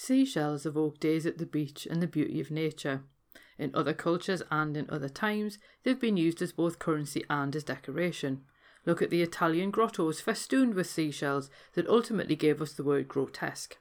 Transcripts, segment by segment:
seashells evoke days at the beach and the beauty of nature. In other cultures and in other times, they've been used as both currency and as decoration. Look at the Italian grottos festooned with seashells that ultimately gave us the word grotesque.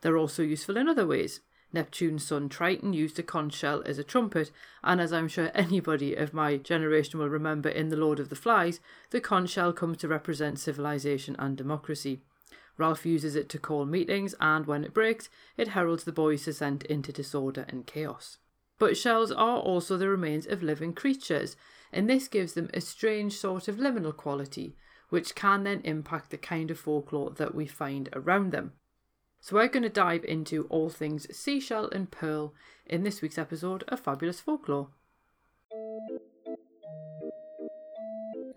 They're also useful in other ways. Neptune's son Triton used a conch shell as a trumpet, and as I'm sure anybody of my generation will remember in The Lord of the Flies, the conch shell comes to represent civilization and democracy. Ralph uses it to call meetings, and when it breaks, it heralds the boy's descent into disorder and chaos. But shells are also the remains of living creatures, and this gives them a strange sort of liminal quality, which can then impact the kind of folklore that we find around them. So, we're going to dive into all things seashell and pearl in this week's episode of Fabulous Folklore.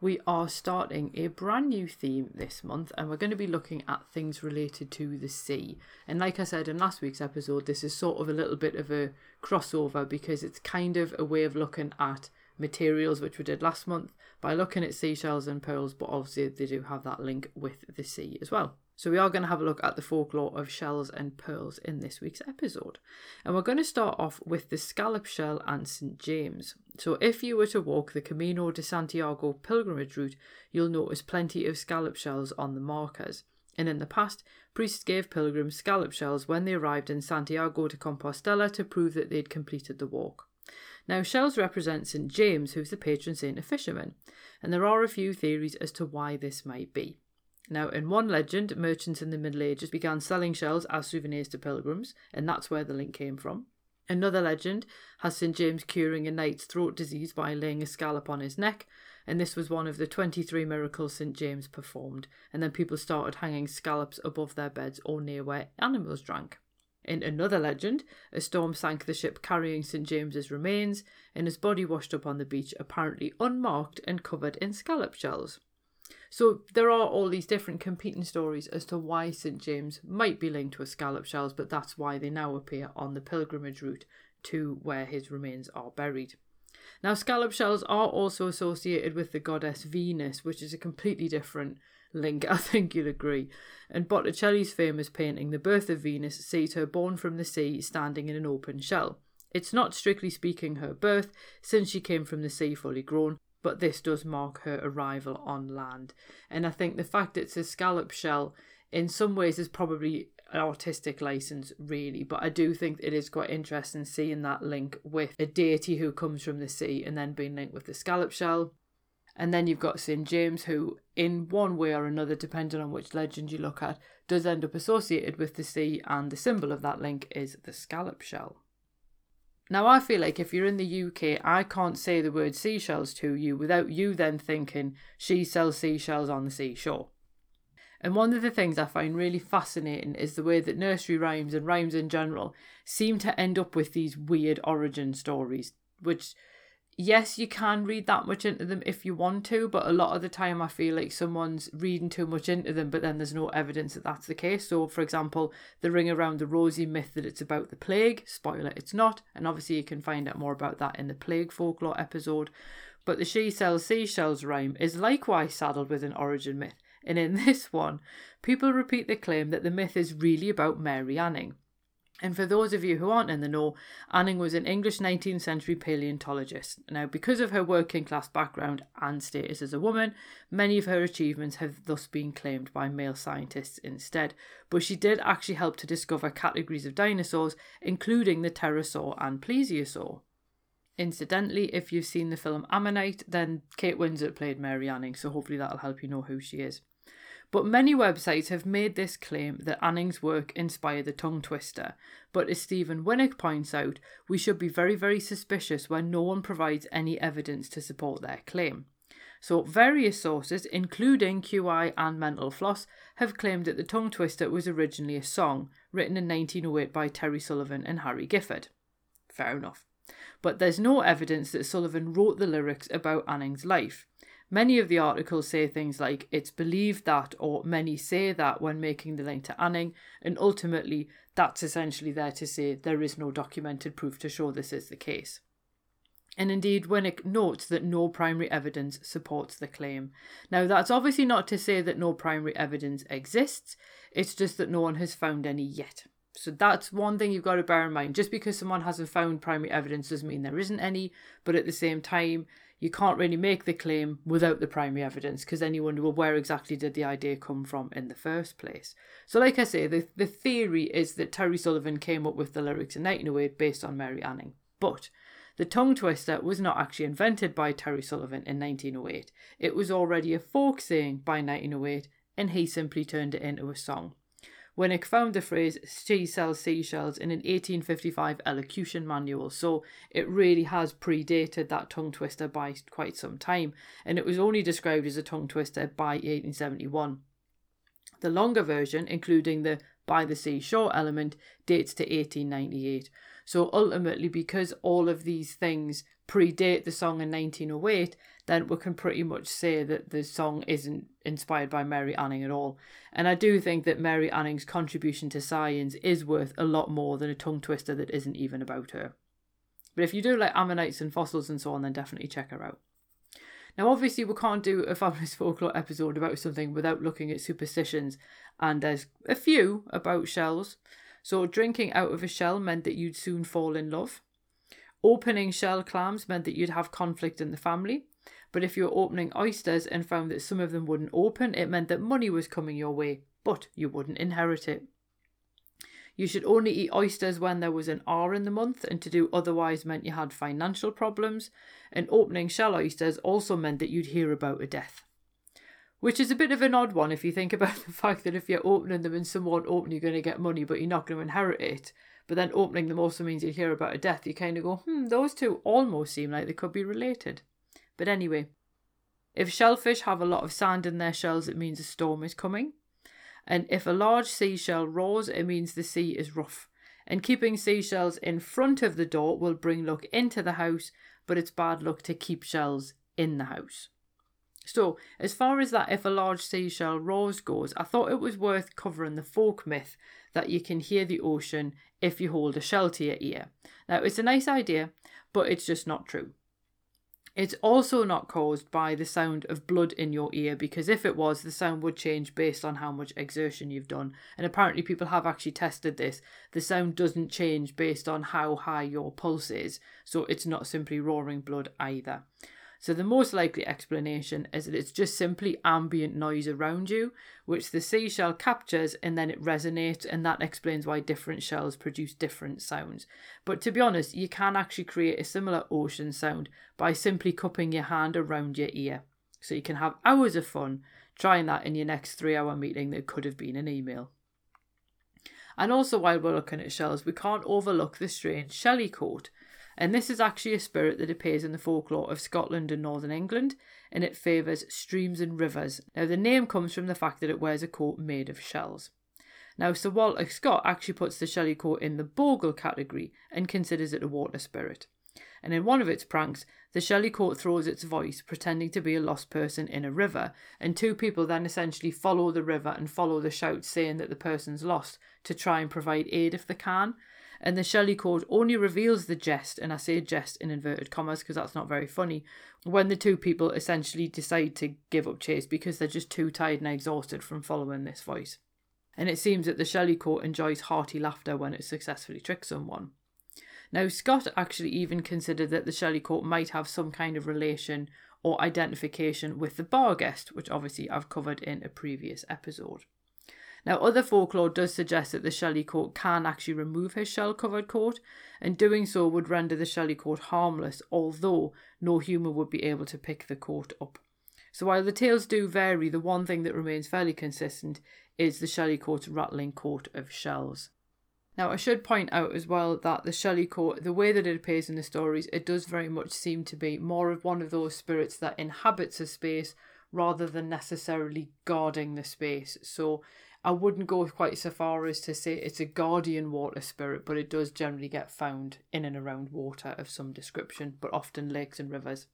we are starting a brand new theme this month and we're going to be looking at things related to the sea. And like I said in last week's episode, this is sort of a little bit of a crossover because it's kind of a way of looking at materials, which we did last month, by looking at seashells and pearls, but obviously they do have that link with the sea as well. So, we are going to have a look at the folklore of shells and pearls in this week's episode. And we're going to start off with the scallop shell and St. James. So, if you were to walk the Camino de Santiago pilgrimage route, you'll notice plenty of scallop shells on the markers. And in the past, priests gave pilgrims scallop shells when they arrived in Santiago de Compostela to prove that they'd completed the walk. Now, shells represent St. James, who's the patron saint of fishermen, and there are a few theories as to why this might be. Now, in one legend, merchants in the Middle Ages began selling shells as souvenirs to pilgrims, and that's where the link came from. Another legend has St. James curing a knight's throat disease by laying a scallop on his neck, and this was one of the 23 miracles St. James performed, and then people started hanging scallops above their beds or near where animals drank. In another legend, a storm sank the ship carrying St. James's remains, and his body washed up on the beach, apparently unmarked and covered in scallop shells. So there are all these different competing stories as to why St James might be linked with scallop shells, but that's why they now appear on the pilgrimage route to where his remains are buried. Now, scallop shells are also associated with the goddess Venus, which is a completely different link, I think you'll agree. And Botticelli's famous painting, The Birth of Venus, sees her born from the sea standing in an open shell. It's not strictly speaking her birth, since she came from the sea fully grown, but this does mark her arrival on land. And I think the fact it's a scallop shell in some ways is probably an artistic license, really. But I do think it is quite interesting seeing that link with a deity who comes from the sea and then being linked with the scallop shell. And then you've got St. James, who, in one way or another, depending on which legend you look at, does end up associated with the sea, and the symbol of that link is the scallop shell. Now, I feel like if you're in the UK, I can't say the word seashells to you without you then thinking she sells seashells on the seashore. And one of the things I find really fascinating is the way that nursery rhymes and rhymes in general seem to end up with these weird origin stories, which yes, you can read that much into them if you want to, but a lot of the time I feel like someone's reading too much into them, but then there's no evidence that that's the case. So, for example, the ring around the rosy myth that it's about the plague, spoiler, it's not, and obviously you can find out more about that in the plague folklore episode. But the She Sells Seashells rhyme is likewise saddled with an origin myth, and in this one, people repeat the claim that the myth is really about Mary Anning. And for those of you who aren't in the know, Anning was an English 19th century paleontologist. Now, because of her working class background and status as a woman, many of her achievements have thus been claimed by male scientists instead. But she did actually help to discover categories of dinosaurs, including the pterosaur and plesiosaur. Incidentally, if you've seen the film Ammonite, then Kate Winslet played Mary Anning, so hopefully that'll help you know who she is. But many websites have made this claim that Anning's work inspired the tongue twister. But as Stephen Winick points out, we should be very, very suspicious when no one provides any evidence to support their claim. So, various sources, including QI and Mental Floss, have claimed that the tongue twister was originally a song written in 1908 by Terry Sullivan and Harry Gifford. Fair enough. But there's no evidence that Sullivan wrote the lyrics about Anning's life. Many of the articles say things like, it's believed that, or many say that when making the link to Anning, and ultimately that's essentially there to say there is no documented proof to show this is the case. And indeed, Winick notes that no primary evidence supports the claim. Now, that's obviously not to say that no primary evidence exists, it's just that no one has found any yet. So that's one thing you've got to bear in mind. Just because someone hasn't found primary evidence doesn't mean there isn't any, but at the same time, you can't really make the claim without the primary evidence because then you wonder, well, where exactly did the idea come from in the first place? So, like I say, the, the theory is that Terry Sullivan came up with the lyrics in 1908 based on Mary Anning. But the tongue twister was not actually invented by Terry Sullivan in 1908. It was already a folk saying by 1908, and he simply turned it into a song. Winick found the phrase she sells seashells in an 1855 elocution manual, so it really has predated that tongue twister by quite some time, and it was only described as a tongue twister by 1871. The longer version, including the by the seashore element, dates to 1898. So ultimately, because all of these things predate the song in 1908, then we can pretty much say that the song isn't inspired by Mary Anning at all. And I do think that Mary Anning's contribution to science is worth a lot more than a tongue twister that isn't even about her. But if you do like ammonites and fossils and so on, then definitely check her out. Now, obviously, we can't do a fabulous folklore episode about something without looking at superstitions, and there's a few about shells. So, drinking out of a shell meant that you'd soon fall in love. Opening shell clams meant that you'd have conflict in the family. But if you were opening oysters and found that some of them wouldn't open, it meant that money was coming your way, but you wouldn't inherit it. You should only eat oysters when there was an R in the month, and to do otherwise meant you had financial problems. And opening shell oysters also meant that you'd hear about a death. Which is a bit of an odd one if you think about the fact that if you're opening them and someone open, you're going to get money, but you're not going to inherit it. But then opening them also means you hear about a death. You kind of go, hmm, those two almost seem like they could be related. But anyway, if shellfish have a lot of sand in their shells, it means a storm is coming. And if a large seashell roars, it means the sea is rough. And keeping seashells in front of the door will bring luck into the house, but it's bad luck to keep shells in the house. So, as far as that if a large seashell roars goes, I thought it was worth covering the folk myth that you can hear the ocean if you hold a shell to your ear. Now, it's a nice idea, but it's just not true. It's also not caused by the sound of blood in your ear because if it was, the sound would change based on how much exertion you've done. And apparently, people have actually tested this. The sound doesn't change based on how high your pulse is, so it's not simply roaring blood either. So the most likely explanation is that it's just simply ambient noise around you, which the seashell captures and then it resonates, and that explains why different shells produce different sounds. But to be honest, you can actually create a similar ocean sound by simply cupping your hand around your ear. So you can have hours of fun trying that in your next three hour meeting that could have been an email. And also, while we're looking at shells, we can't overlook the strange shelly coat, and this is actually a spirit that appears in the folklore of Scotland and Northern England, and it favours streams and rivers. Now, the name comes from the fact that it wears a coat made of shells. Now, Sir Walter Scott actually puts the shelly coat in the bogle category and considers it a water spirit. And in one of its pranks, the shelly coat throws its voice, pretending to be a lost person in a river, and two people then essentially follow the river and follow the shout saying that the person's lost to try and provide aid if they can and the Shelly Coat only reveals the jest, and I say jest in inverted commas because that's not very funny, when the two people essentially decide to give up chase because they're just too tired and exhausted from following this voice. And it seems that the Shelly Coat enjoys hearty laughter when it successfully tricks someone. Now, Scott actually even considered that the Shelly Coat might have some kind of relation or identification with the barghest, which obviously I've covered in a previous episode. Now, other folklore does suggest that the Shelly coat can actually remove his shell covered coat, and doing so would render the Shelly coat harmless, although no human would be able to pick the coat up. So, while the tales do vary, the one thing that remains fairly consistent is the Shelly coat's rattling coat of shells. Now, I should point out as well that the Shelly Coat, the way that it appears in the stories, it does very much seem to be more of one of those spirits that inhabits a space rather than necessarily guarding the space. So I wouldn't go quite so far as to say it's a guardian water spirit, but it does generally get found in and around water of some description, but often lakes and rivers.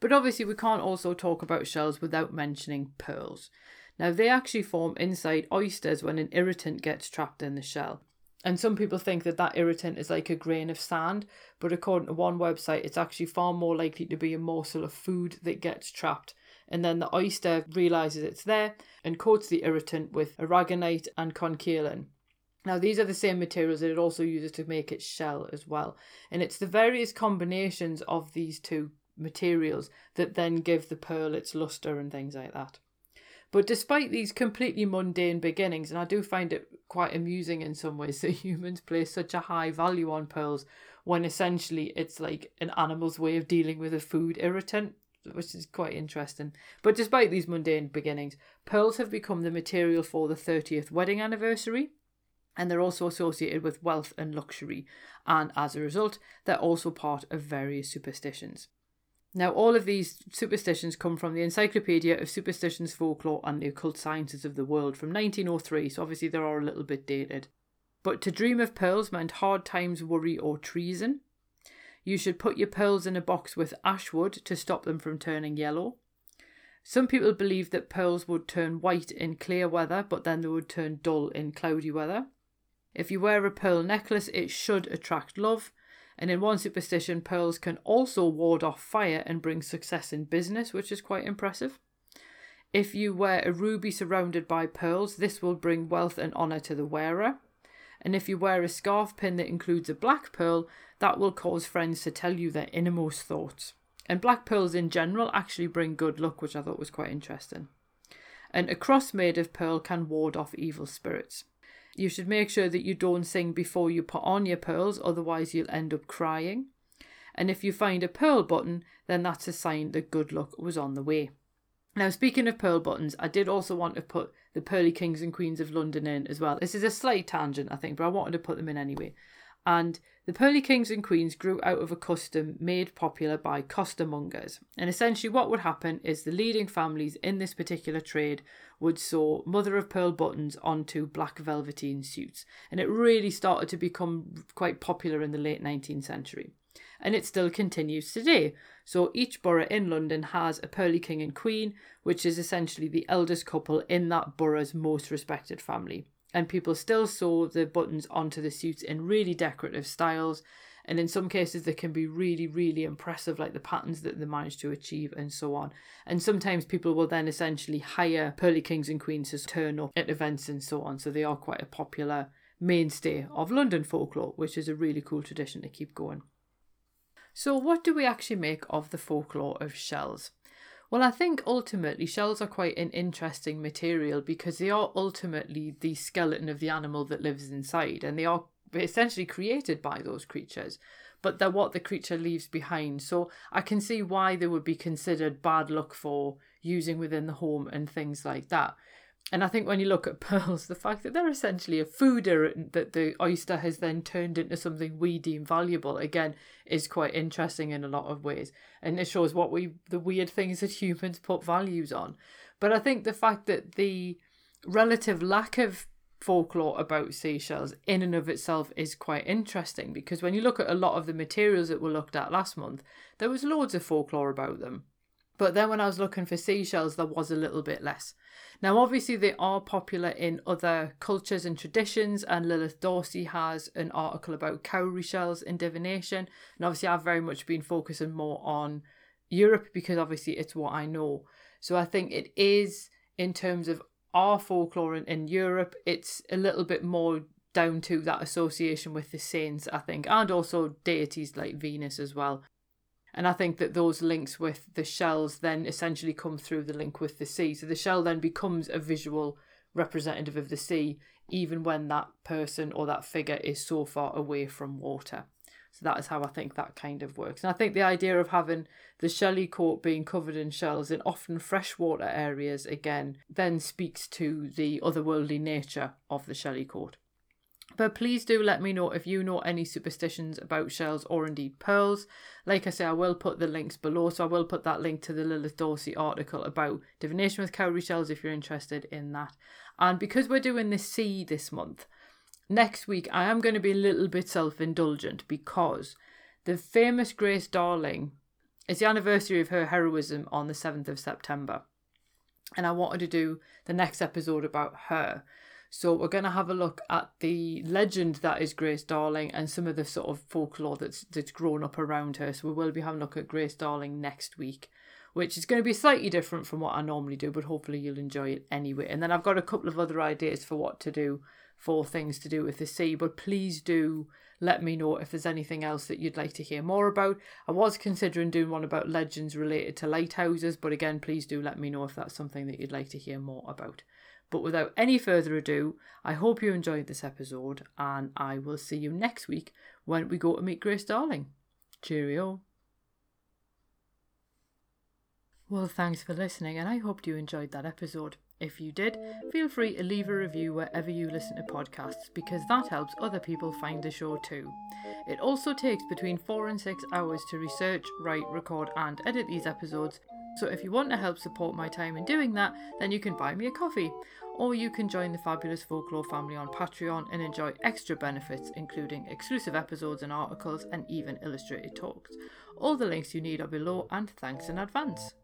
But obviously, we can't also talk about shells without mentioning pearls. Now, they actually form inside oysters when an irritant gets trapped in the shell. And some people think that that irritant is like a grain of sand, but according to one website, it's actually far more likely to be a morsel of food that gets trapped. And then the oyster realizes it's there and coats the irritant with aragonite and conchiolin. Now, these are the same materials that it also uses to make its shell as well. And it's the various combinations of these two materials that then give the pearl its luster and things like that. But despite these completely mundane beginnings, and I do find it quite amusing in some ways that humans place such a high value on pearls when essentially it's like an animal's way of dealing with a food irritant, which is quite interesting. But despite these mundane beginnings, pearls have become the material for the 30th wedding anniversary, and they're also associated with wealth and luxury, and as a result, they're also part of various superstitions. Now, all of these superstitions come from the Encyclopedia of Superstitions, Folklore and the Occult Sciences of the World from 1903, so obviously they are a little bit dated. But to dream of pearls meant hard times, worry, or treason. You should put your pearls in a box with ash wood to stop them from turning yellow. Some people believe that pearls would turn white in clear weather, but then they would turn dull in cloudy weather. If you wear a pearl necklace, it should attract love. And in one superstition, pearls can also ward off fire and bring success in business, which is quite impressive. If you wear a ruby surrounded by pearls, this will bring wealth and honour to the wearer. And if you wear a scarf pin that includes a black pearl, that will cause friends to tell you their innermost thoughts. And black pearls in general actually bring good luck, which I thought was quite interesting. And a cross made of pearl can ward off evil spirits. You should make sure that you don't sing before you put on your pearls, otherwise, you'll end up crying. And if you find a pearl button, then that's a sign that good luck was on the way. Now, speaking of pearl buttons, I did also want to put the Pearly Kings and Queens of London in as well. This is a slight tangent, I think, but I wanted to put them in anyway. And the Pearly Kings and Queens grew out of a custom made popular by costermongers. And essentially, what would happen is the leading families in this particular trade would sew mother of pearl buttons onto black velveteen suits. And it really started to become quite popular in the late 19th century. And it still continues today. So each borough in London has a pearly king and queen, which is essentially the eldest couple in that borough's most respected family. And people still sew the buttons onto the suits in really decorative styles and in some cases they can be really really impressive like the patterns that they manage to achieve and so on and sometimes people will then essentially hire pearly kings and queens to turn up at events and so on so they are quite a popular mainstay of london folklore which is a really cool tradition to keep going so what do we actually make of the folklore of shells well, I think ultimately shells are quite an interesting material because they are ultimately the skeleton of the animal that lives inside, and they are essentially created by those creatures, but they're what the creature leaves behind. So I can see why they would be considered bad luck for using within the home and things like that. And I think when you look at pearls, the fact that they're essentially a food irritant that the oyster has then turned into something we deem valuable again is quite interesting in a lot of ways. And it shows what we the weird things that humans put values on. But I think the fact that the relative lack of folklore about seashells in and of itself is quite interesting because when you look at a lot of the materials that were looked at last month, there was loads of folklore about them. But then when I was looking for seashells, there was a little bit less. Now, obviously, they are popular in other cultures and traditions, and Lilith Dorsey has an article about cowrie shells in divination. And obviously, I've very much been focusing more on Europe because obviously it's what I know. So I think it is, in terms of our folklore in, in Europe, it's a little bit more down to that association with the saints, I think, and also deities like Venus as well. And I think that those links with the shells then essentially come through the link with the sea. So the shell then becomes a visual representative of the sea, even when that person or that figure is so far away from water. So that is how I think that kind of works. And I think the idea of having the shelly coat being covered in shells in often freshwater areas again then speaks to the otherworldly nature of the shelly coat. But please do let me know if you know any superstitions about shells or indeed pearls. Like I say, I will put the links below, so I will put that link to the Lilith Dorsey article about divination with cowrie shells if you're interested in that. And because we're doing the sea this month, next week I am going to be a little bit self indulgent because the famous Grace Darling is the anniversary of her heroism on the 7th of September. And I wanted to do the next episode about her. So we're going to have a look at the legend that is Grace Darling and some of the sort of folklore that's that's grown up around her. So we will be having a look at Grace Darling next week, which is going to be slightly different from what I normally do, but hopefully you'll enjoy it anyway. And then I've got a couple of other ideas for what to do for things to do with the sea, but please do let me know if there's anything else that you'd like to hear more about. I was considering doing one about legends related to lighthouses, but again, please do let me know if that's something that you'd like to hear more about. But without any further ado, I hope you enjoyed this episode, and I will see you next week when we go to meet Grace Darling. Cheerio. Well, thanks for listening, and I hope you enjoyed that episode. If you did, feel free to leave a review wherever you listen to podcasts because that helps other people find the show too. It also takes between four and six hours to research, write, record, and edit these episodes, so if you want to help support my time in doing that, then you can buy me a coffee. Or you can join the Fabulous Folklore family on Patreon and enjoy extra benefits, including exclusive episodes and articles, and even illustrated talks. All the links you need are below, and thanks in advance.